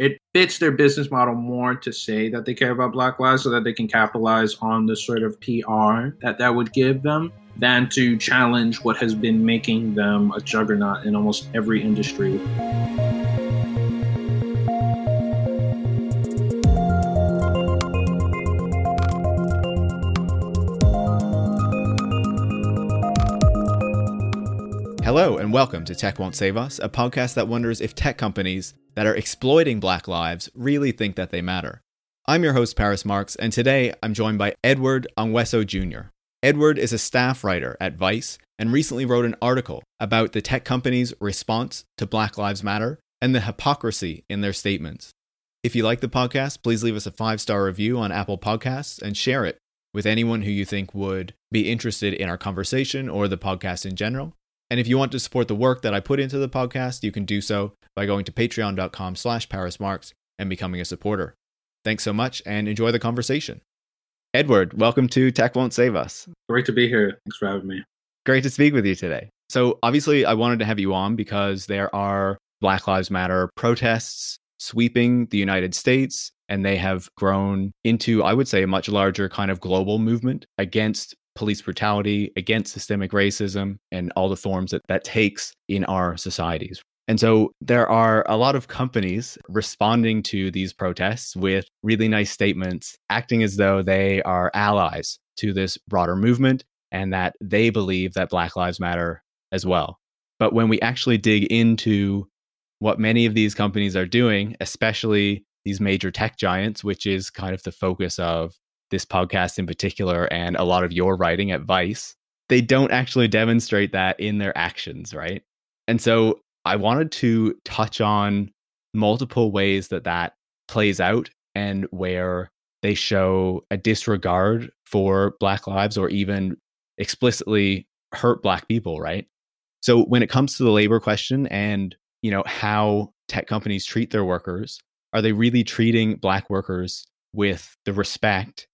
It fits their business model more to say that they care about Black lives so that they can capitalize on the sort of PR that that would give them than to challenge what has been making them a juggernaut in almost every industry. Hello, and welcome to Tech Won't Save Us, a podcast that wonders if tech companies that are exploiting black lives really think that they matter. I'm your host, Paris Marks, and today I'm joined by Edward Ongweso Jr. Edward is a staff writer at Vice and recently wrote an article about the tech companies' response to Black Lives Matter and the hypocrisy in their statements. If you like the podcast, please leave us a five star review on Apple Podcasts and share it with anyone who you think would be interested in our conversation or the podcast in general. And if you want to support the work that I put into the podcast, you can do so by going to patreon.com slash parismarks and becoming a supporter. Thanks so much and enjoy the conversation. Edward, welcome to Tech Won't Save Us. Great to be here. Thanks for having me. Great to speak with you today. So, obviously, I wanted to have you on because there are Black Lives Matter protests sweeping the United States, and they have grown into, I would say, a much larger kind of global movement against police brutality, against systemic racism, and all the forms that that takes in our societies. And so there are a lot of companies responding to these protests with really nice statements, acting as though they are allies to this broader movement and that they believe that Black Lives Matter as well. But when we actually dig into what many of these companies are doing, especially these major tech giants, which is kind of the focus of this podcast in particular and a lot of your writing at Vice, they don't actually demonstrate that in their actions, right? And so I wanted to touch on multiple ways that that plays out and where they show a disregard for Black lives or even explicitly hurt Black people, right? So when it comes to the labor question and you know how tech companies treat their workers, are they really treating Black workers with the respect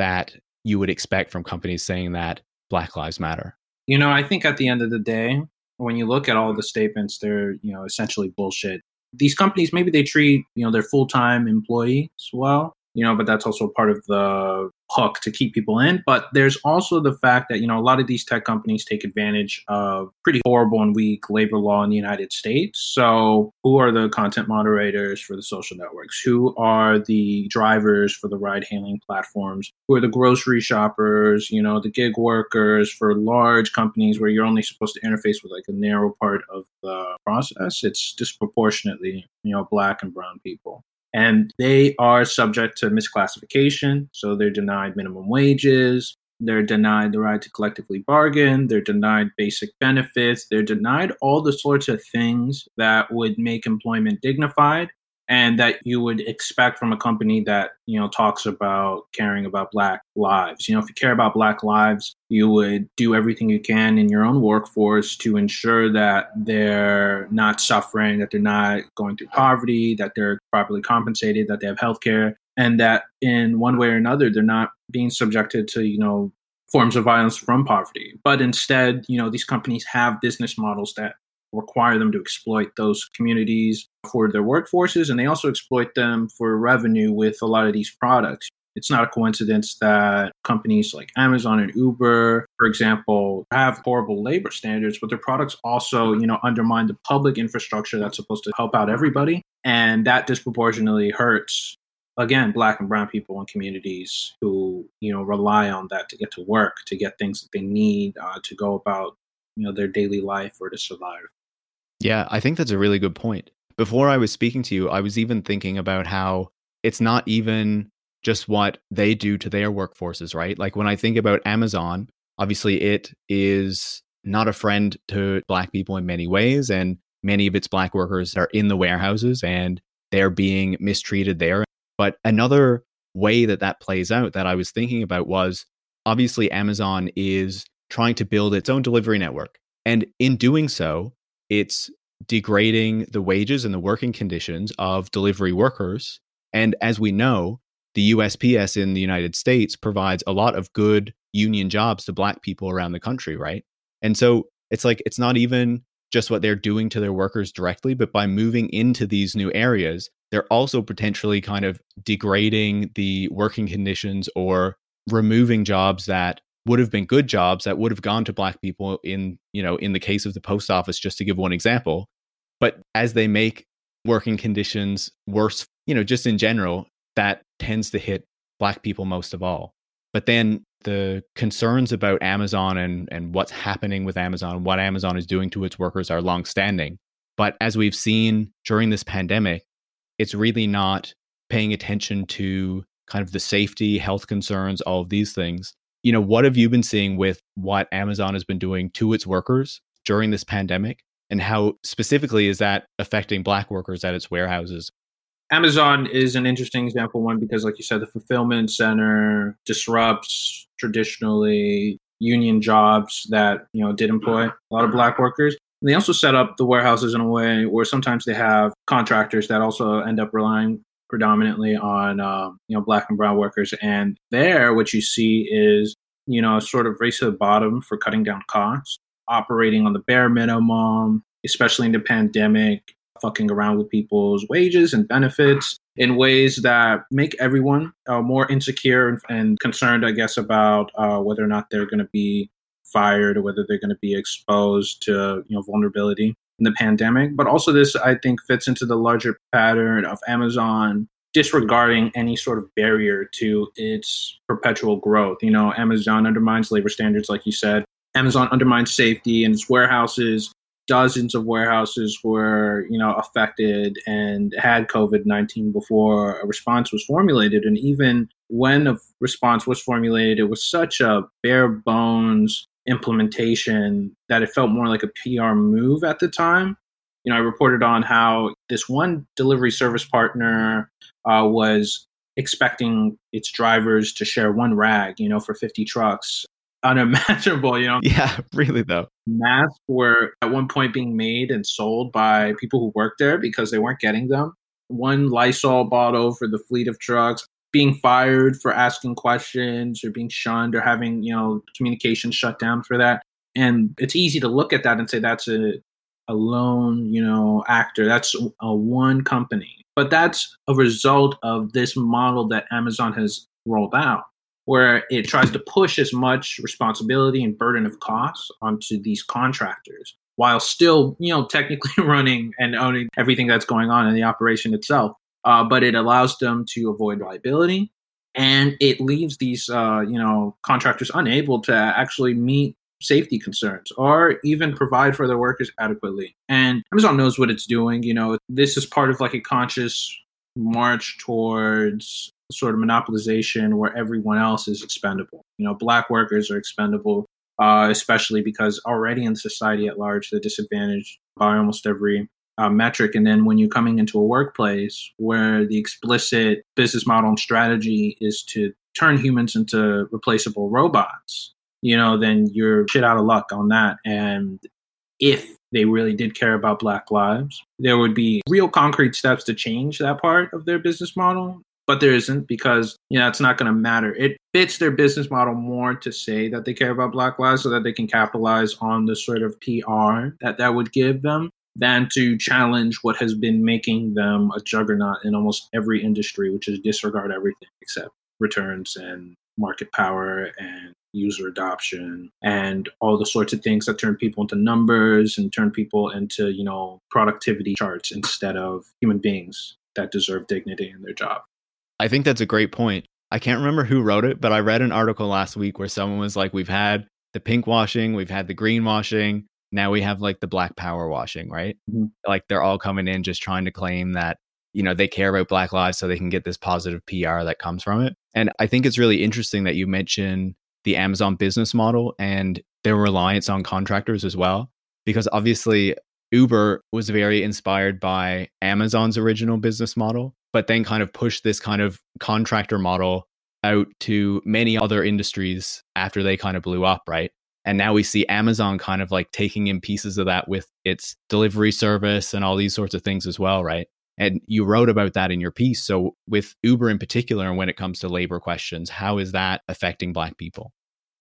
that you would expect from companies saying that Black Lives Matter? You know, I think at the end of the day, when you look at all the statements, they're, you know, essentially bullshit. These companies, maybe they treat, you know, their full time employees well, you know, but that's also part of the hook to keep people in. But there's also the fact that, you know, a lot of these tech companies take advantage of pretty horrible and weak labor law in the United States. So, who are the content moderators for the social networks? Who are the drivers for the ride hailing platforms? Who are the grocery shoppers, you know, the gig workers for large companies where you're only supposed to interface with like a narrow part of the process? It's disproportionately, you know, black and brown people and they are subject to misclassification. So they're denied minimum wages, they're denied the right to collectively bargain, they're denied basic benefits, they're denied all the sorts of things that would make employment dignified and that you would expect from a company that you know talks about caring about black lives. You know if you care about black lives you would do everything you can in your own workforce to ensure that they're not suffering that they're not going through poverty that they're properly compensated that they have health care and that in one way or another they're not being subjected to you know forms of violence from poverty. But instead you know these companies have business models that require them to exploit those communities for their workforces and they also exploit them for revenue with a lot of these products. It's not a coincidence that companies like Amazon and Uber, for example, have horrible labor standards, but their products also, you know, undermine the public infrastructure that's supposed to help out everybody. And that disproportionately hurts again black and brown people and communities who you know rely on that to get to work to get things that they need uh, to go about you know their daily life or to survive yeah, I think that's a really good point. Before I was speaking to you, I was even thinking about how it's not even just what they do to their workforces, right? Like when I think about Amazon, obviously it is not a friend to black people in many ways and many of its black workers are in the warehouses and they're being mistreated there. But another way that that plays out that I was thinking about was obviously Amazon is trying to build its own delivery network. And in doing so, it's degrading the wages and the working conditions of delivery workers. And as we know, the USPS in the United States provides a lot of good union jobs to black people around the country, right? And so it's like it's not even just what they're doing to their workers directly, but by moving into these new areas, they're also potentially kind of degrading the working conditions or removing jobs that would have been good jobs that would have gone to black people in you know in the case of the post office just to give one example. But as they make working conditions worse you know just in general that tends to hit black people most of all. But then the concerns about amazon and and what's happening with amazon what amazon is doing to its workers are longstanding. But as we've seen during this pandemic it's really not paying attention to kind of the safety health concerns all of these things you know, what have you been seeing with what Amazon has been doing to its workers during this pandemic? And how specifically is that affecting Black workers at its warehouses? Amazon is an interesting example, one, because, like you said, the fulfillment center disrupts traditionally union jobs that, you know, did employ a lot of Black workers. And they also set up the warehouses in a way where sometimes they have contractors that also end up relying predominantly on um, you know black and brown workers, and there what you see is you know a sort of race to the bottom for cutting down costs, operating on the bare minimum, especially in the pandemic, fucking around with people's wages and benefits in ways that make everyone uh, more insecure and, and, concerned, I guess, about uh, whether or not they're going to be fired or whether they're going to be exposed to you know vulnerability in the pandemic. But also, this I think fits into the larger pattern of Amazon disregarding any sort of barrier to its perpetual growth. You know, Amazon undermines labor standards, like you said. Amazon undermines safety in its warehouses. Dozens of warehouses were, you know, affected and had COVID nineteen before a response was formulated. And even when a response was formulated, it was such a bare bones implementation that it felt more like a PR move at the time. You know, I reported on how this one delivery service partner uh, was expecting its drivers to share one rag, you know, for 50 trucks. Unimaginable, you know. Yeah, really though. Masks were at one point being made and sold by people who worked there because they weren't getting them. One Lysol bottle for the fleet of trucks being fired for asking questions or being shunned or having you know communication shut down for that. And it's easy to look at that and say that's a a lone you know actor. That's a one company. But that's a result of this model that amazon has rolled out where it tries to push as much responsibility and burden of costs onto these contractors while still you know technically running and owning everything that's going on in the operation itself uh, but it allows them to avoid liability. And it leaves these uh, you know contractors unable to actually meet safety concerns or even provide for their workers adequately. And amazon knows what it's doing you know. This is part of like a conscious march towards sort of monopolization where everyone else is expendable. You know black workers are expendable uh, especially because already in society at large they're disadvantaged by almost every uh, metric. And then when you're coming into a workplace where the explicit business model and strategy is to turn humans into replaceable robots, you know, then you're shit out of luck on that. And if they really did care about Black lives, there would be real concrete steps to change that part of their business model. But there isn't because, you know, it's not going to matter. It fits their business model more to say that they care about Black lives so that they can capitalize on the sort of PR that that would give them than to challenge what has been making them a juggernaut in almost every industry, which is disregard everything except returns and market power and user adoption and all the sorts of things that turn people into numbers and turn people into, you know, productivity charts instead of human beings that deserve dignity in their job. I think that's a great point. I can't remember who wrote it, but I read an article last week where someone was like, We've had the pink washing, we've had the green washing, now we have like the black power washing, right? Mm-hmm. Like they're all coming in just trying to claim that, you know, they care about black lives so they can get this positive PR that comes from it. And I think it's really interesting that you mention the Amazon business model and their reliance on contractors as well, because obviously Uber was very inspired by Amazon's original business model, but then kind of pushed this kind of contractor model out to many other industries after they kind of blew up, right? And now we see Amazon kind of like taking in pieces of that with its delivery service and all these sorts of things as well, right? And you wrote about that in your piece. So, with Uber in particular, and when it comes to labor questions, how is that affecting Black people?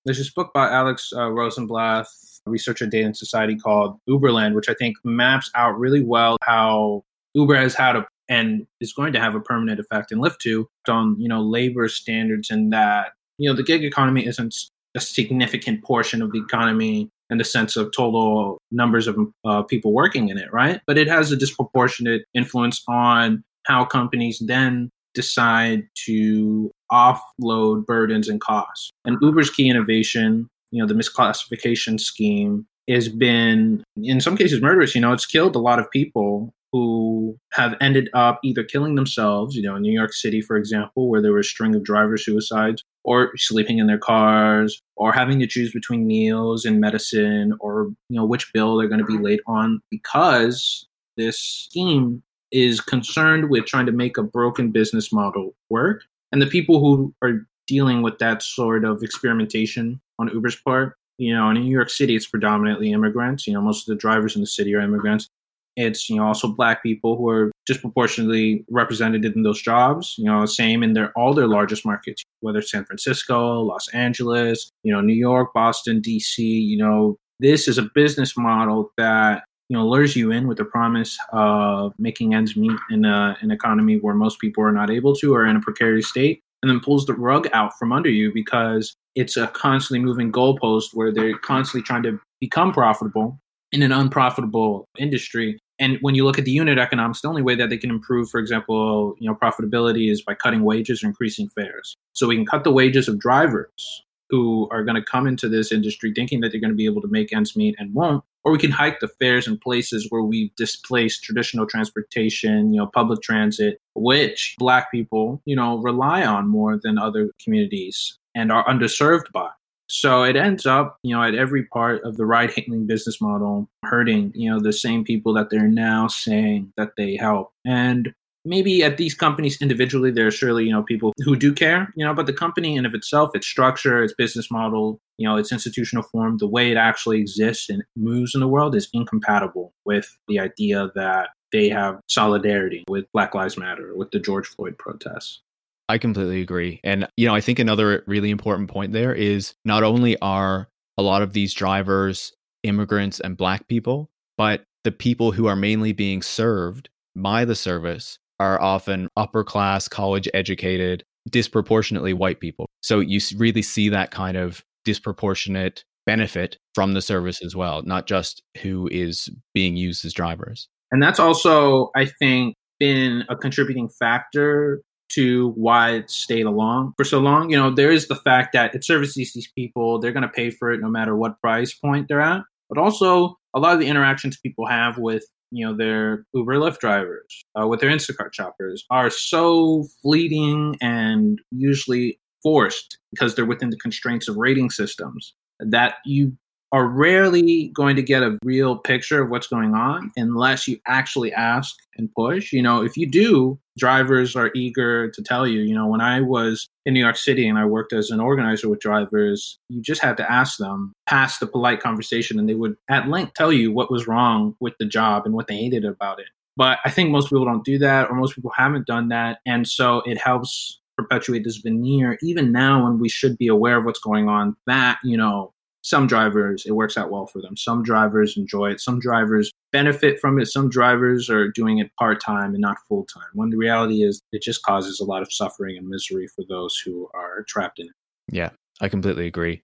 There's this book by Alex uh, Rosenblat, researcher at Data and Society called Uberland, which I think maps out really well how Uber has had a and is going to have a permanent effect in Lyft too on you know labor standards and that you know the gig economy isn't a significant portion of the economy in the sense of total numbers of uh, people working in it, right? But it has a disproportionate influence on how companies then decide to offload burdens and costs. And Uber's key innovation, you know, the misclassification scheme has been in some cases murderous. You know, it's killed a lot of people who have ended up either killing themselves, you know, in New York City, for example, where there were a string of driver suicides, or sleeping in their cars, or having to choose between meals and medicine, or, you know, which bill they're going to be late on because this scheme is concerned with trying to make a broken business model work. And the people who are dealing with that sort of experimentation on Uber's part, you know, in New York City, it's predominantly immigrants. You know, most of the drivers in the city are immigrants. It's you know also black people who are disproportionately represented in those jobs. You know, same in their all their largest markets, whether San Francisco, Los Angeles, you know, New York, Boston, D.C. You know, this is a business model that you know lures you in with the promise of making ends meet in a, an economy where most people are not able to or in a precarious state and then pulls the rug out from under you because it's a constantly moving goalpost where they're constantly trying to become profitable in an unprofitable industry and when you look at the unit economics, the only way that they can improve, for example, you know, profitability is by cutting wages or increasing fares. So we can cut the wages of drivers who are going to come into this industry thinking that they're going to be able to make ends meet and won't, or we can hike the fares in places where we displace traditional transportation, you know, public transit, which black people, you know, rely on more than other communities and are underserved by. So it ends up, you know, at every part of the ride hailing business model hurting, you know, the same people that they're now saying that they help. And maybe at these companies individually, there are surely, you know, people who do care, you know, but the company in of itself, its structure, its business model, you know, its institutional form, the way it actually exists and moves in the world is incompatible with the idea that they have solidarity with Black Lives Matter, with the George Floyd protests. I completely agree. And, you know, I think another really important point there is not only are a lot of these drivers immigrants and black people, but the people who are mainly being served by the service are often upper class, college educated, disproportionately white people. So you really see that kind of disproportionate benefit from the service as well, not just who is being used as drivers. And that's also, I think, been a contributing factor to why it stayed along for so long. You know, there is the fact that it services these people, they're going to pay for it no matter what price point they're at. But also, a lot of the interactions people have with you know their Uber Lyft drivers, uh, with their Instacart shoppers, are so fleeting and usually forced because they're within the constraints of rating systems that you are rarely going to get a real picture of what's going on unless you actually ask and push. You know, if you do, drivers are eager to tell you. You know, when I was in New York City and I worked as an organizer with drivers, you just had to ask them past the polite conversation and they would at length tell you what was wrong with the job and what they hated about it. But I think most people don't do that or most people haven't done that. And so it helps perpetuate this veneer even now when we should be aware of what's going on that you know some drivers it works out well for them. Some drivers enjoy it. Some drivers benefit from it. Some drivers are doing it part-time and not full-time. When the reality is it just causes a lot of suffering and misery for those who are trapped in it. Yeah i completely agree.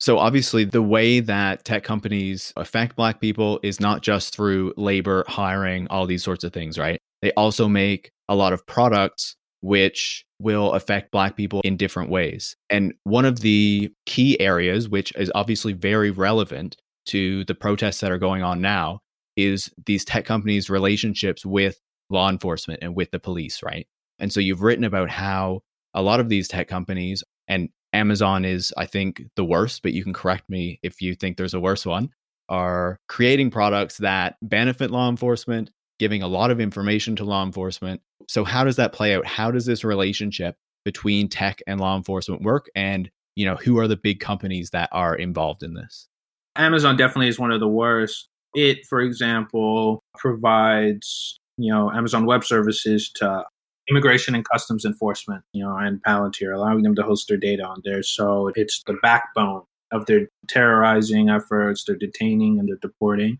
So obviously the way that tech companies affect black people is not just through labor hiring all these sorts of things right? They also make a lot of products which will affect Black people in different ways. And one of the key areas, which is obviously very relevant to the protests that are going on now, is these tech companies' relationships with law enforcement and with the police, right? And so you've written about how a lot of these tech companies, and Amazon is, I think, the worst, but you can correct me if you think there's a worse one, are creating products that benefit law enforcement giving a lot of information to law enforcement. So how does that play out? How does this relationship between tech and law enforcement work and you know who are the big companies that are involved in this? Amazon definitely is one of the worst. It for example provides, you know, Amazon web services to immigration and customs enforcement, you know, and Palantir, allowing them to host their data on there. So it's the backbone of their terrorizing efforts, their detaining and their deporting.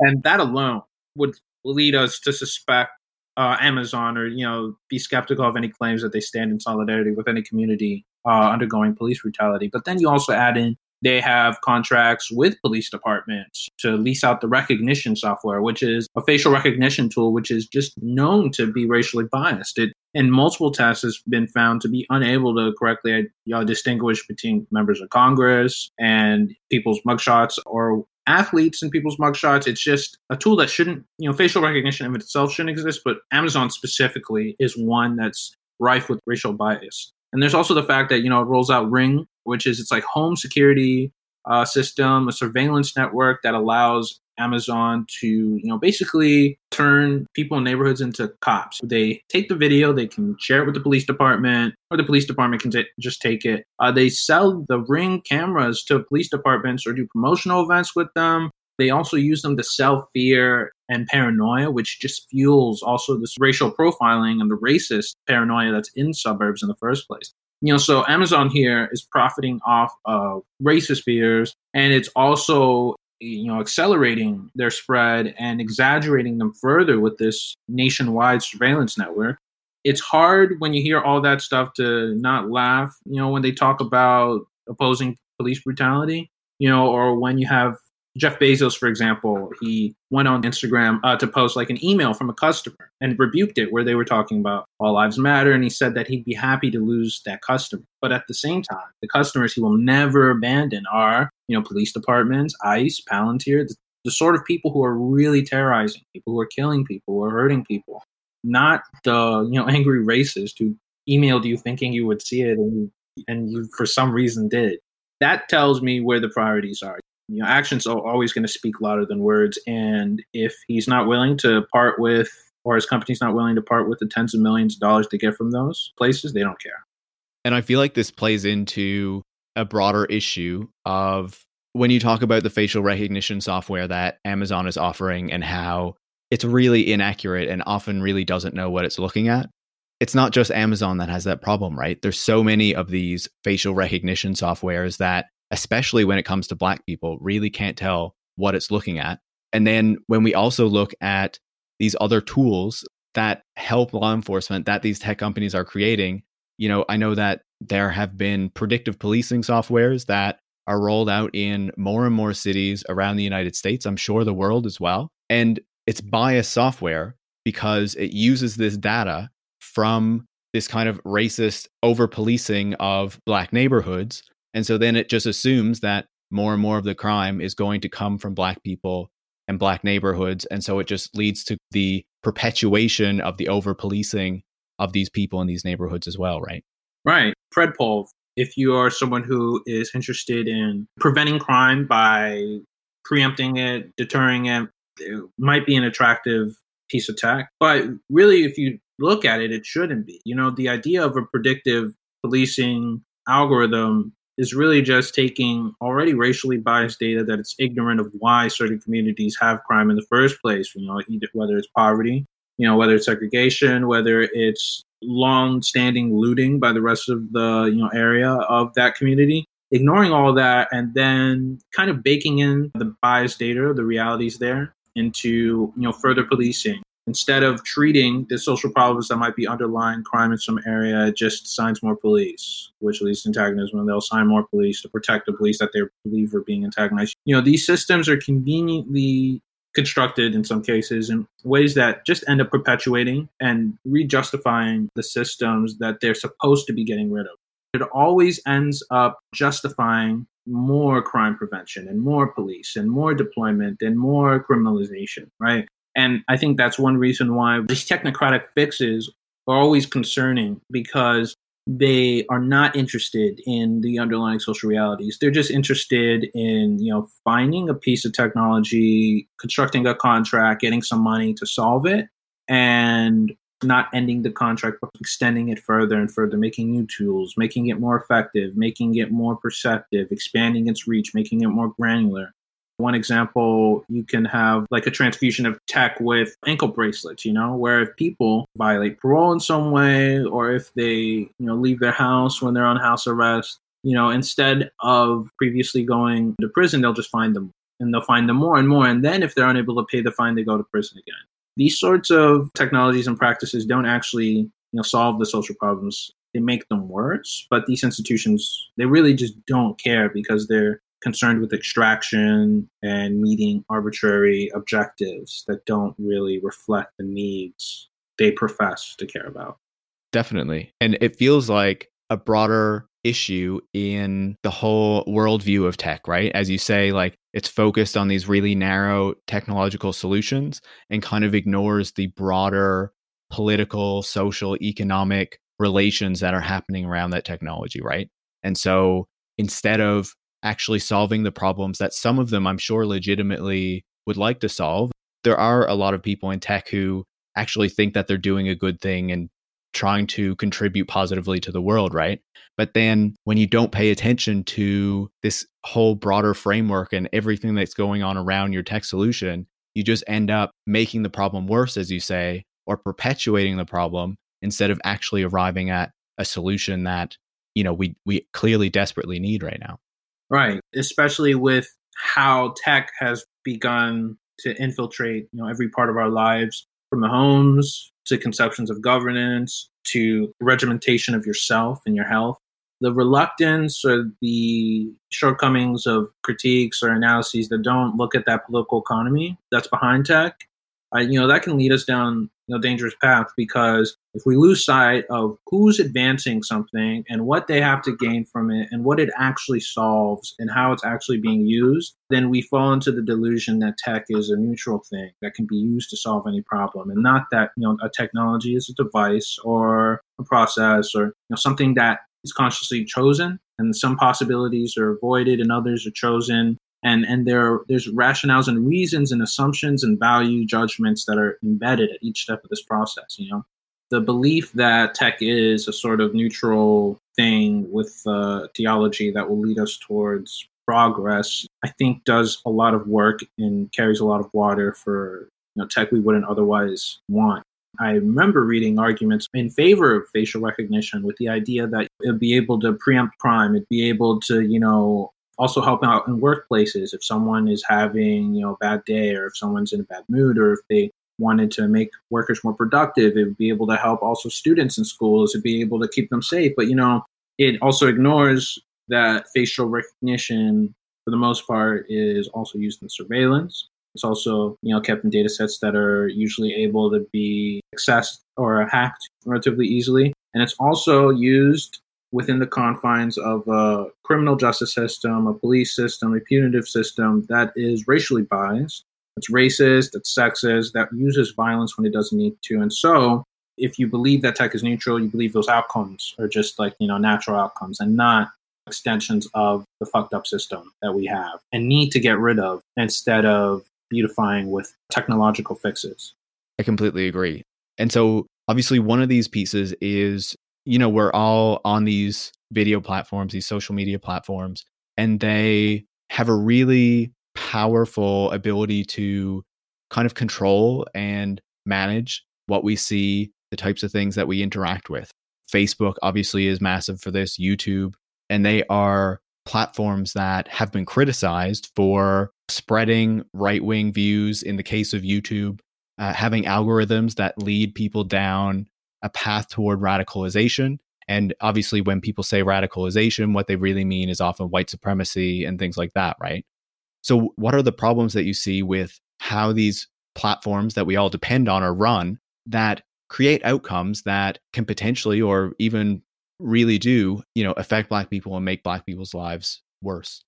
And that alone would lead us to suspect uh, Amazon or, you know, be skeptical of any claims that they stand in solidarity with any community uh, undergoing police brutality. But then you also add in they have contracts with police departments to lease out the Rekognition software, which is a facial recognition tool, which is just known to be racially biased. It in multiple tests has been found to be unable to correctly you know, distinguish between members of Congress and people's mugshots or athletes and people's mugshots. It's just a tool that shouldn't, you know, facial recognition of itself shouldn't exist, but Amazon specifically is one that's rife with racial bias. And there's also the fact that, you know, it rolls out Ring, which is it's like home security uh, system, a surveillance network that allows Amazon to, you know, basically turn people in neighborhoods into cops. They take the video, they can share it with the police department, or the police department can t- just take it. Uh, they sell the Ring cameras to police departments or do promotional events with them. They also use them to sell fear and paranoia, which just fuels also this racial profiling and the racist paranoia that's in suburbs in the first place. You know, so Amazon here is profiting off of racist fears, and it's also you know accelerating their spread and exaggerating them further with this nationwide surveillance network. It's hard when you hear all that stuff to not laugh you know when they talk about opposing police brutality you know or when you have Jeff Bezos, for example, he went on Instagram uh, to post like an email from a customer and rebuked it where they were talking about all lives matter. And he said that he'd be happy to lose that customer. But at the same time, the customers he will never abandon are, you know, police departments, ICE, Palantir, the, the sort of people who are really terrorizing people, who are killing people, who are hurting people, not the, you know, angry racist who emailed you thinking you would see it and, and you, for some reason, did. That tells me where the priorities are you know, actions are always going to speak louder than words. And if he's not willing to part with, or his company's not willing to part with the tens of millions of dollars to get from those places, they don't care. And I feel like this plays into a broader issue of when you talk about the facial recognition software that Amazon is offering and how it's really inaccurate and often really doesn't know what it's looking at. It's not just Amazon that has that problem, right? There's so many of these facial recognition softwares that especially when it comes to black people, really can't tell what it's looking at. And then when we also look at these other tools that help law enforcement that these tech companies are creating, you know, I know that there have been predictive policing softwares that are rolled out in more and more cities around the United States, I'm sure the world as well. And it's bias software because it uses this data from this kind of racist over policing of black neighborhoods and so then it just assumes that more and more of the crime is going to come from black people and black neighborhoods. And so it just leads to the perpetuation of the over policing of these people in these neighborhoods as well, right? Right. Predpol, if you are someone who is interested in preventing crime by preempting it, deterring it, it might be an attractive piece of tech. But really, if you look at it, it shouldn't be. You know, the idea of a predictive policing algorithm is really just taking already racially biased data that it's ignorant of why certain communities have crime in the first place. You know, whether it's poverty, you know, whether it's segregation, whether it's long-standing looting by the rest of the you know area of that community. Ignoring all that and then kind of baking in the biased data, the realities there, into you know further policing instead of treating the social problems that might be underlying crime in some area, it just signs more police, which leads to antagonism. And they'll sign more police to protect the police that they believe are being antagonized. You know, these systems are conveniently constructed in some cases in ways that just end up perpetuating and re-justifying the systems that they're supposed to be getting rid of. It always ends up justifying more crime prevention and more police and more deployment and more criminalization, right? And I think that's one reason why these technocratic fixes are always concerning because they are not interested in the underlying social realities. They're just interested in, you know, finding a piece of technology, constructing a contract, getting some money to solve it, and not ending the contract, but extending it further and further, making new tools, making it more effective, making it more perceptive, expanding its reach, making it more granular. One example, you can have like a transfusion of tech with ankle bracelets, you know, where if people violate parole in some way or if they, you know, leave their house when they're on house arrest, you know, instead of previously going to prison, they'll just find them and they'll find them more and more. And then if they're unable to pay the fine, they go to prison again. These sorts of technologies and practices don't actually, you know, solve the social problems. They make them worse. But these institutions, they really just don't care because they're concerned with extraction and meeting arbitrary objectives that don't really reflect the needs they profess to care about. Definitely. And it feels like a broader issue in the whole worldview of tech, right? As you say, like it's focused on these really narrow technological solutions and kind of ignores the broader political, social, economic relations that are happening around that technology, right? And so instead of actually solving the problems that some of them I'm sure legitimately would like to solve, there are a lot of people in tech who actually think that they're doing a good thing and trying to contribute positively to the world, right? But then when you don't pay attention to this whole broader framework and everything that's going on around your tech solution, you just end up making the problem worse, as you say, or perpetuating the problem instead of actually arriving at a solution that, you know, we we clearly desperately need right now. Right. Especially with how tech has begun to infiltrate, you know, every part of our lives from the homes to conceptions of governance to regimentation of yourself and your health. The reluctance or the shortcomings of critiques or analyses that don't look at that political economy that's behind tech, uh, you know, that can lead us down you know, dangerous path because if we lose sight of who's advancing something and what they have to gain from it and what it actually solves and how it's actually being used, then we fall into the delusion that tech is a neutral thing that can be used to solve any problem and not that, you know, a technology is a device or a process or you know, something that is consciously chosen and some possibilities are avoided and others are chosen and and there there's rationales and reasons and assumptions and value judgments that are embedded at each step of this process you know? The belief that tech is a sort of neutral thing with uh, theology that will lead us towards progress i think does a lot of work and carries a lot of water for you know tech we wouldn't otherwise want. I remember reading arguments in favor of facial recognition with the idea that it'd be able to preempt crime, it'd be able to, you know, also help out in workplaces. If someone is having you know a bad day or if someone's in a bad mood or if they wanted to make workers more productive it would be able to help also students in schools to be able to keep them safe. But you know it also ignores that facial recognition for the most part is also used in surveillance. It's also you know kept in data sets that are usually able to be accessed or hacked relatively easily. And it's also used within the confines of a criminal justice system, a police system, a punitive system that is racially biased, that's racist, that's sexist, that uses violence when it doesn't need to. And so, if you believe that tech is neutral, you believe those outcomes are just like, you know, natural outcomes and not extensions of the fucked up system that we have and need to get rid of instead of beautifying with technological fixes. I completely agree. And so, obviously, one of these pieces is you know, we're all on these video platforms, these social media platforms, and they have a really powerful ability to kind of control and manage what we see, the types of things that we interact with. Facebook obviously is massive for this, YouTube, and they are platforms that have been criticized for spreading right wing views in the case of YouTube, uh, having algorithms that lead people down a path toward radicalization. And obviously, when people say radicalization, what they really mean is often white supremacy and things like that, right? So, what are the problems that you see with how these platforms that we all depend on are run that create outcomes that can potentially or even really do, you know, affect Black people and make Black people's lives worse?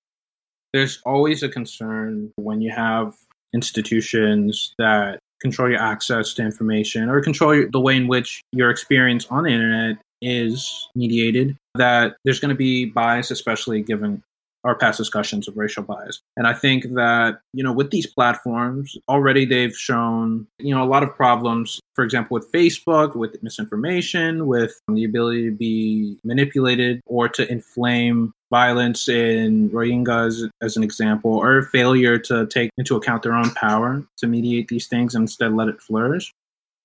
There's always a concern when you have institutions that control your access to information or control your, the way in which your experience on the internet is mediated, that there's going to be bias, especially given our past discussions of racial bias. And I think that, you know, with these platforms, already they've shown, you know, a lot of problems, for example, with Facebook, with misinformation, with the ability to be manipulated or to inflame violence in Rohingyas as an example, or failure to take into account their own power to mediate these things and instead let it flourish.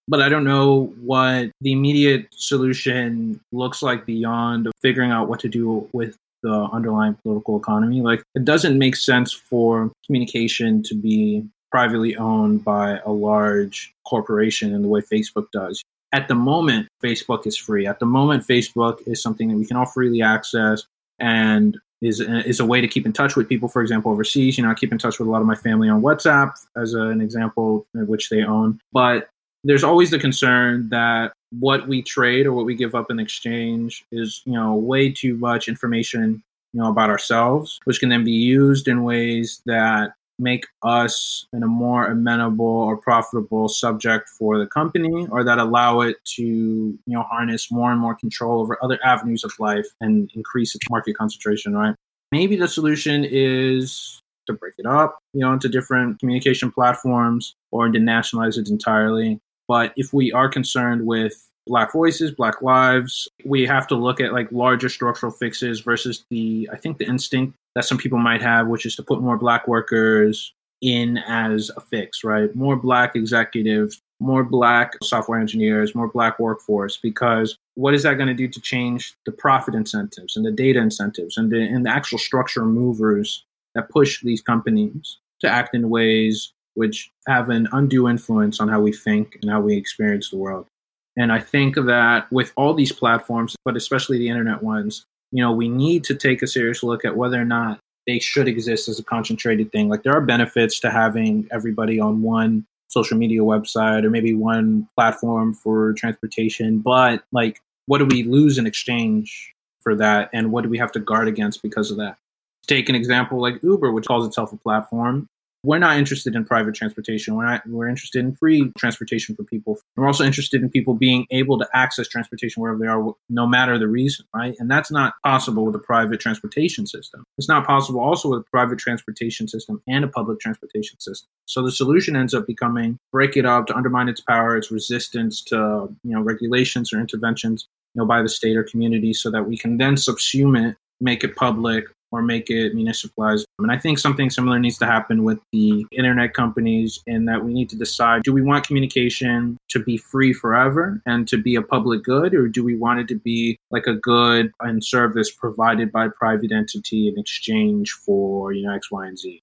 But I don't know what the immediate solution looks like beyond figuring out what to do with the underlying political economy. Like, it doesn't make sense for communication to be privately owned by a large corporation in the way Facebook does. At the moment, Facebook is free. At the moment, Facebook is something that we can all freely access and is is a way to keep in touch with people. For example, overseas, you know, I keep in touch with a lot of my family on WhatsApp as an example, which they own. But there's always the concern that what we trade or what we give up in exchange is, you know, way too much information, you know, about ourselves, which can then be used in ways that make us in a more amenable or profitable subject for the company or that allow it to you know harness more and more control over other avenues of life and increase its market concentration right? Maybe the solution is to break it up you know into different communication platforms or to nationalize it entirely but if we are concerned with black voices, black lives, we have to look at like larger structural fixes versus the I think the instinct that some people might have, which is to put more black workers in as a fix, right? More black executives, more black software engineers, more black workforce, because what is that going to do to change the profit incentives and the data incentives and the, and the actual structure movers that push these companies to act in ways which have an undue influence on how we think and how we experience the world. And I think that with all these platforms, but especially the internet ones, you know, we need to take a serious look at whether or not they should exist as a concentrated thing. Like there are benefits to having everybody on one social media website or maybe one platform for transportation, but like what do we lose in exchange for that and what do we have to guard against because of that? Take an example like Uber, which calls itself a platform we're not interested in private transportation. We're not. We're interested in free transportation for people. We're also interested in people being able to access transportation wherever they are, no matter the reason, right? And that's not possible with a private transportation system. It's not possible also with a private transportation system and a public transportation system. So the solution ends up becoming break it up to undermine its power, its resistance to you know regulations or interventions, you know, by the state or community, so that we can then subsume it, make it public, or make it municipalized. And I think something similar needs to happen with the internet companies in that we need to decide do we want communication to be free forever and to be a public good, or do we want it to be like a good and service provided by private entity in exchange for you know X, Y, and Z?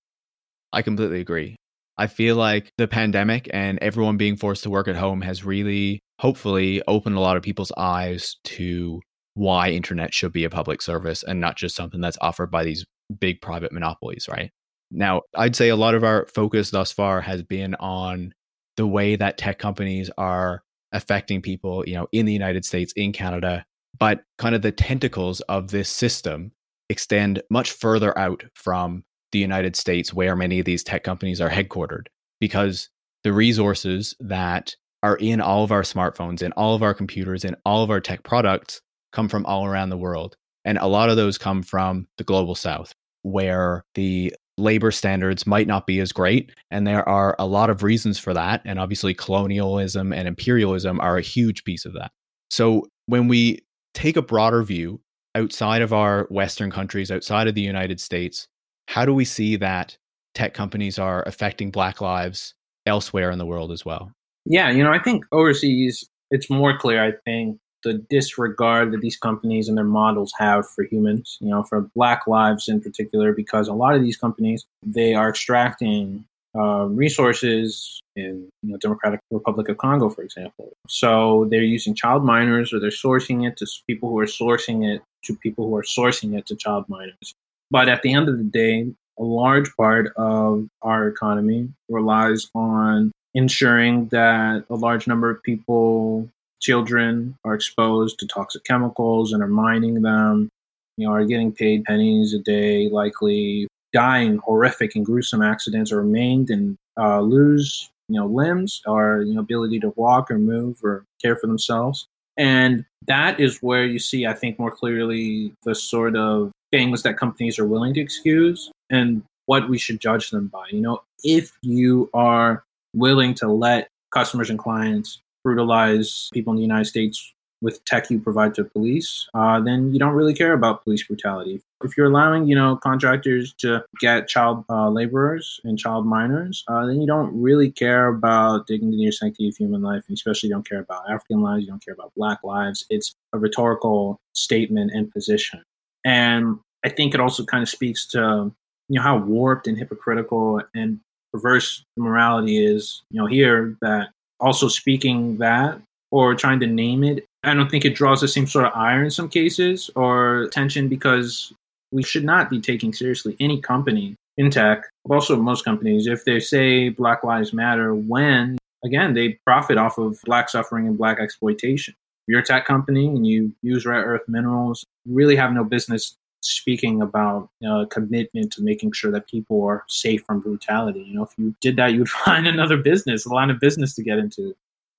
I completely agree. I feel like the pandemic and everyone being forced to work at home has really, hopefully, opened a lot of people's eyes to why internet should be a public service and not just something that's offered by these big private monopolies, right? Now, I'd say a lot of our focus thus far has been on the way that tech companies are affecting people, you know, in the United States, in Canada, but kind of the tentacles of this system extend much further out from the United States where many of these tech companies are headquartered because the resources that are in all of our smartphones in all of our computers in all of our tech products come from all around the world. And a lot of those come from the global south, where the labor standards might not be as great. And there are a lot of reasons for that. And obviously, colonialism and imperialism are a huge piece of that. So when we take a broader view outside of our Western countries, outside of the United States, how do we see that tech companies are affecting Black lives elsewhere in the world as well? Yeah, you know, I think overseas, it's more clear, I think, the disregard that these companies and their models have for humans, you know, for black lives in particular, because a lot of these companies, they are extracting uh, resources in you know, Democratic Republic of Congo, for example. So they're using child miners or they're sourcing it to people who are sourcing it to people who are sourcing it to child miners. But at the end of the day, a large part of our economy relies on ensuring that a large number of people children are exposed to toxic chemicals and are mining them, you know, are getting paid pennies a day, likely dying horrific and gruesome accidents or maimed and uh, lose, you know, limbs or, you know, ability to walk or move or care for themselves. And that is where you see, I think, more clearly the sort of things that companies are willing to excuse and what we should judge them by. You know, if you are willing to let customers and clients brutalize people in the United States with tech you provide to police, uh, then you don't really care about police brutality. If you're allowing, you know, contractors to get child uh, laborers and child miners, uh, then you don't really care about dignity or sanctity of human life. And especially, don't care about African lives. You don't care about Black lives. It's a rhetorical statement and position. And I think it also kind of speaks to you know how warped and hypocritical and perverse morality is. You know, here that also speaking that or trying to name it, I don't think it draws the same sort of ire in some cases or attention because we should not be taking seriously any company in tech, but also most companies, if they say Black Lives Matter when, again, they profit off of Black suffering and Black exploitation. If you're a tech company and you use rare earth minerals, you really have no business speaking about uh, commitment to making sure that people are safe from brutality. You know, if you did that, you would find another business, a line of business to get into.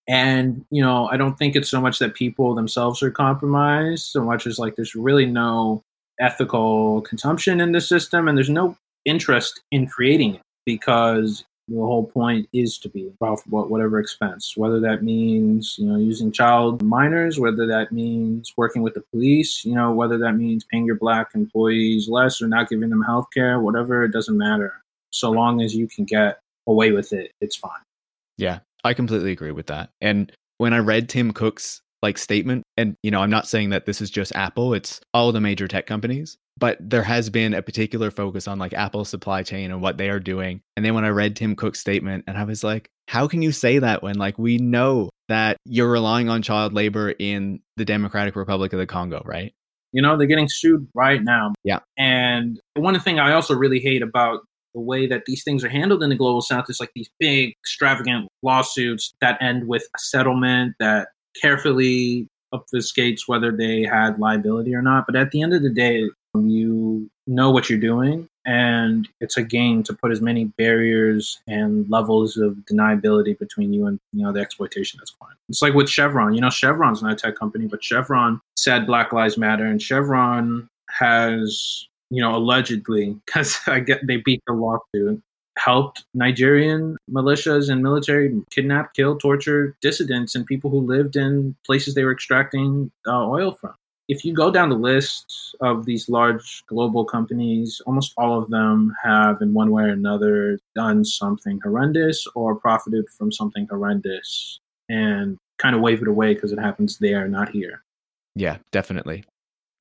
And, you know, I don't think it's so much that people themselves are compromised, so much as like there's really no ethical consumption in the system and there's no interest in creating it because the whole point is to be profitable at whatever expense, whether that means, you know, using child miners, whether that means working with the police, you know, whether that means paying your black employees less or not giving them health care, whatever, it doesn't matter. So long as you can get away with it, it's fine. Yeah, I completely agree with that. And when I read Tim Cook's like statement, and you know, I'm not saying that this is just Apple, it's all the major tech companies, but there has been a particular focus on like Apple's supply chain and what they are doing. And then when I read Tim Cook's statement, and I was like, how can you say that when like we know that you're relying on child labor in the Democratic Republic of the Congo, right? You know, they're getting sued right now. Yeah. And one thing I also really hate about the way that these things are handled in the global south is like these big extravagant lawsuits that end with a settlement that carefully obfuscates whether they had liability or not but at the end of the day you know what you're doing and it's a game to put as many barriers and levels of deniability between you and you know the exploitation that's going. It's like with Chevron. You know, Chevron's not a tech company, but Chevron said Black Lives Matter, and Chevron has you know, allegedly, because I get they beat the lawsuit, helped Nigerian militias and military kidnap, kill, torture dissidents and people who lived in places they were extracting uh, oil from. If you go down the list of these large global companies, almost all of them have, in one way or another, done something horrendous or profited from something horrendous and kind of wave it away because it happens there, not here. Yeah, definitely.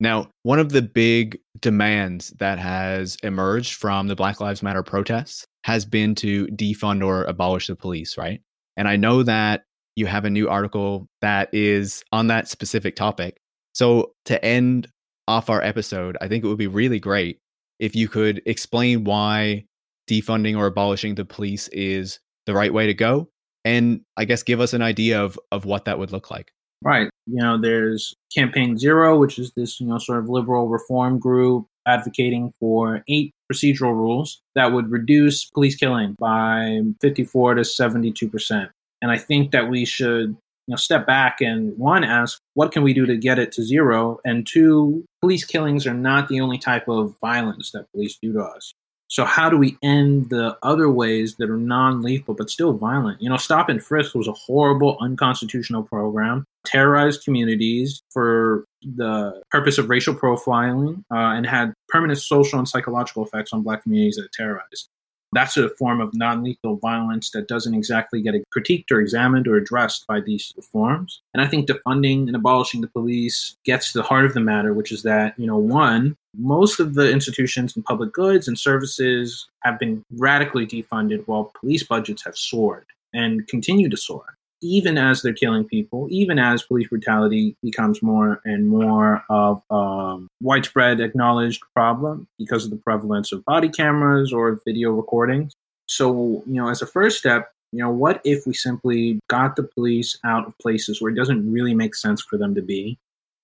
Now, one of the big demands that has emerged from the Black Lives Matter protests has been to defund or abolish the police, right? And I know that you have a new article that is on that specific topic. So, to end off our episode, I think it would be really great if you could explain why defunding or abolishing the police is the right way to go and I guess give us an idea of of what that would look like. Right. You know, there's Campaign Zero, which is this, you know, sort of liberal reform group advocating for eight procedural rules that would reduce police killing by 54 to 72%. And I think that we should, you know, step back and one, ask what can we do to get it to zero? And two, police killings are not the only type of violence that police do to us. So how do we end the other ways that are non-lethal but still violent? You know, stop and frisk was a horrible, unconstitutional program, terrorized communities for the purpose of racial profiling, uh, and had permanent social and psychological effects on Black communities that terrorized that's a form of non-lethal violence that doesn't exactly get critiqued or examined or addressed by these reforms. And I think defunding and abolishing the police gets to the heart of the matter, which is that, you know, one, most of the institutions and public goods and services have been radically defunded while police budgets have soared and continue to soar even as they're killing people, even as police brutality becomes more and more of a um, widespread acknowledged problem because of the prevalence of body cameras or video recordings. So, you know, as a first step, you know, what if we simply got the police out of places where it doesn't really make sense for them to be?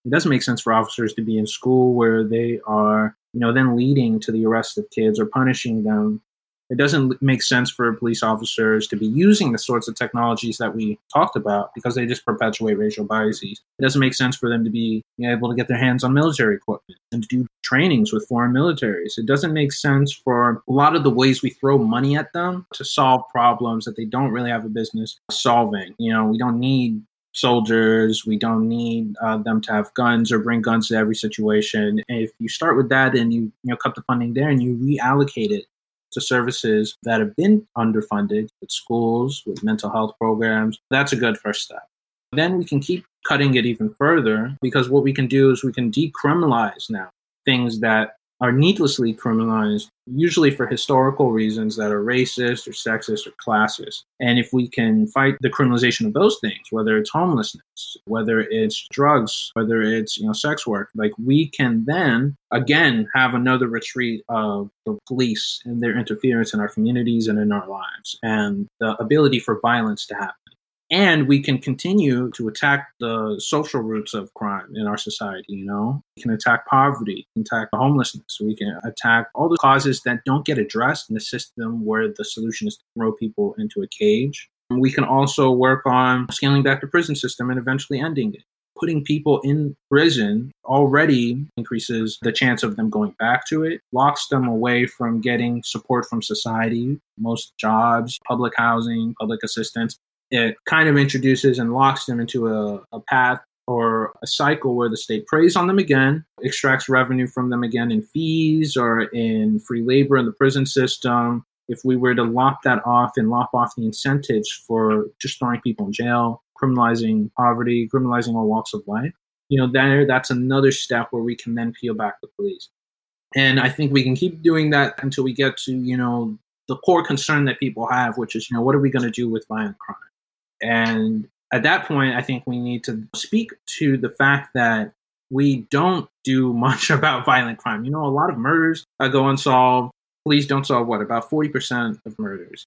It doesn't make sense for officers to be in school where they are, you know, then leading to the arrest of kids or punishing them it doesn't make sense for police officers to be using the sorts of technologies that we talked about because they just perpetuate racial biases. It doesn't make sense for them to be able to get their hands on military equipment and to do trainings with foreign militaries. It doesn't make sense for a lot of the ways we throw money at them to solve problems that they don't really have a business solving. You know, we don't need soldiers. We don't need uh, them to have guns or bring guns to every situation. if you start with that and you you know cut the funding there and you reallocate it to services that have been underfunded with schools, with mental health programs. That's a good first step. Then we can keep cutting it even further because what we can do is we can decriminalize now things that are needlessly criminalized, usually for historical reasons that are racist or sexist or classist. And if we can fight the criminalization of those things, whether it's homelessness, whether it's drugs, whether it's you know sex work, like we can then again have another retreat of the police and their interference in our communities and in our lives, and the ability for violence to happen and we can continue to attack the social roots of crime in our society you know? We can attack poverty we can attack homelessness we can attack all the causes that don't get addressed in the system where the solution is to throw people into a cage. We can also work on scaling back the prison system and eventually ending it. Putting people in prison already increases the chance of them going back to it, locks them away from getting support from society, most jobs, public housing, public assistance, it kind of introduces and locks them into a, a path or a cycle where the state preys on them again, extracts revenue from them again in fees or in free labor in the prison system. If we were to lop that off and lop off the incentives for just throwing people in jail, criminalizing poverty, criminalizing all walks of life, you know, there that's another step where we can then peel back the police. And I think we can keep doing that until we get to, you know, the core concern that people have, which is, you know, what are we going to do with violent crime? And at that point, I think we need to speak to the fact that we don't do much about violent crime. You know, a lot of murders go unsolved. Police don't solve what? About 40% of murders.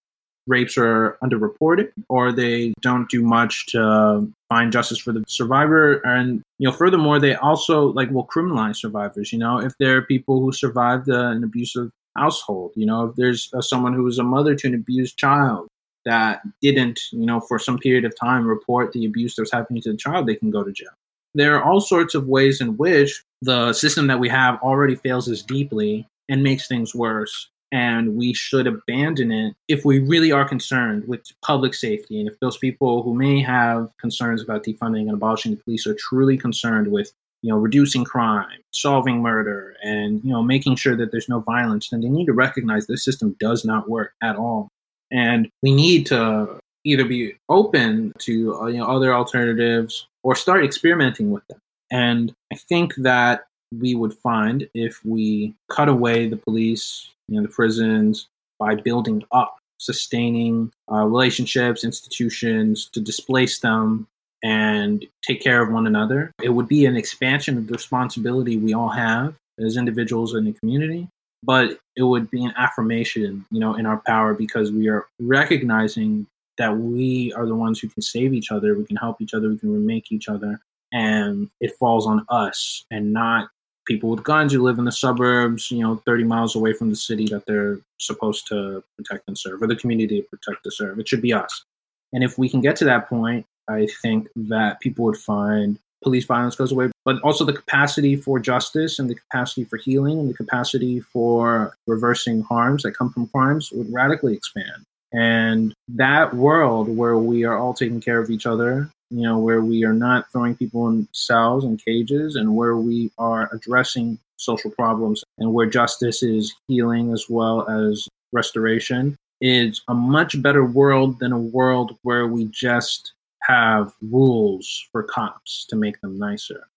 Rapes are underreported or they don't do much to find justice for the survivor. And, you know, furthermore, they also like will criminalize survivors. You know, if there are people who survived uh, an abusive household, you know, if there's uh, someone who was a mother to an abused child, that didn't, you know, for some period of time report the abuse that was happening to the child, they can go to jail. There are all sorts of ways in which the system that we have already fails us deeply and makes things worse. And we should abandon it if we really are concerned with public safety. And if those people who may have concerns about defunding and abolishing the police are truly concerned with you know, reducing crime, solving murder, and you know, making sure that there's no violence, then they need to recognize this system does not work at all. And we need to either be open to uh, you know, other alternatives or start experimenting with them. And I think that we would find if we cut away the police, you know, the prisons by building up, sustaining uh, relationships, institutions to displace them and take care of one another. It would be an expansion of the responsibility we all have as individuals in the community but it would be an affirmation, you know, in our power because we are recognizing that we are the ones who can save each other, we can help each other, we can remake each other, and it falls on us and not people with guns who live in the suburbs, you know, 30 miles away from the city that they're supposed to protect and serve, or the community to protect and serve. It should be us. And if we can get to that point, I think that people would find police violence goes away, but also the capacity for justice and the capacity for healing and the capacity for reversing harms that come from crimes would radically expand. And that world where we are all taking care of each other, you know, where we are not throwing people in cells and cages, and where we are addressing social problems, and where justice is healing as well as restoration, is a much better world than a world where we just have rules for cops to make them nicer.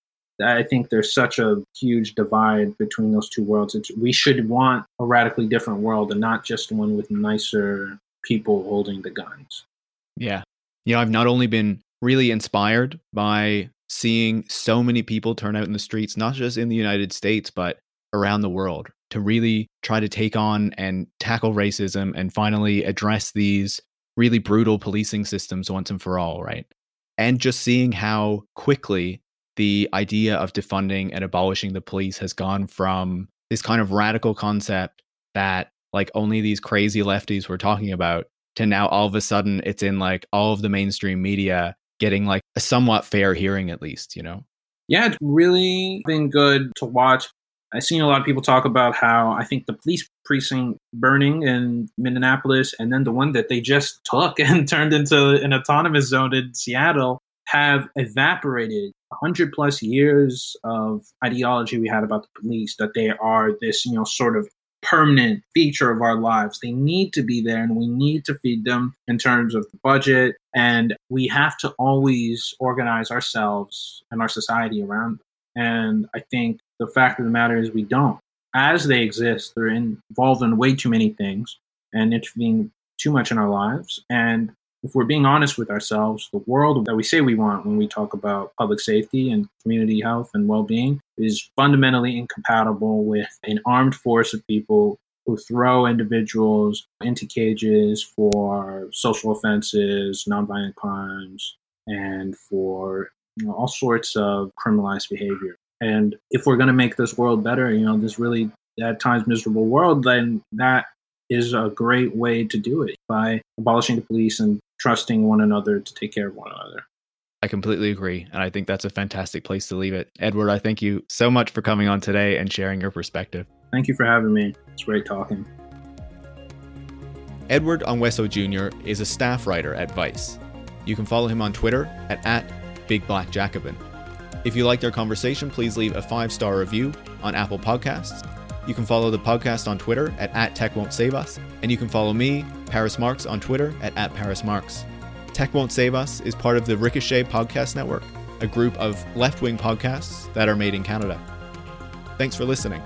I think there's such a huge divide between those two worlds. It's, we should want a radically different world and not just one with nicer people holding the guns. Yeah. You know, I've not only been really inspired by seeing so many people turn out in the streets, not just in the United States, but around the world to really try to take on and tackle racism and finally address these really brutal policing systems once and for all, right? And just seeing how quickly the idea of defunding and abolishing the police has gone from this kind of radical concept that like only these crazy lefties were talking about to now all of a sudden it's in like all of the mainstream media getting like a somewhat fair hearing at least, you know? Yeah, it's really been good to watch I've seen a lot of people talk about how I think the police precinct burning in Minneapolis and then the one that they just took and turned into an autonomous zone in Seattle have evaporated 100 plus years of ideology we had about the police that they are this, you know, sort of permanent feature of our lives. They need to be there and we need to feed them in terms of the budget. And we have to always organize ourselves and our society around them. And I think the fact of the matter is we don't. as they exist, they're involved in way too many things and intervening too much in our lives. And if we're being honest with ourselves, the world that we say we want when we talk about public safety and community health and well being is fundamentally incompatible with an armed force of people who throw individuals into cages for social offenses, nonviolent crimes, and for you know, all sorts of criminalized behavior. And if we're going to make this world better, you know, this really at times miserable world, then that is a great way to do it by abolishing the police and trusting one another to take care of one another. I completely agree. And I think that's a fantastic place to leave it. Edward, I thank you so much for coming on today and sharing your perspective. Thank you for having me. It's great talking. Edward Ongweso Jr. is a staff writer at Vice. You can follow him on Twitter at, at Big Black Jacobin. If you liked our conversation, please leave a five star review on Apple Podcasts. You can follow the podcast on Twitter at, at Tech Won't Save Us. And you can follow me, Paris Marks, on Twitter at, at Paris Marks. Tech Won't Save Us is part of the Ricochet Podcast Network, a group of left wing podcasts that are made in Canada. Thanks for listening.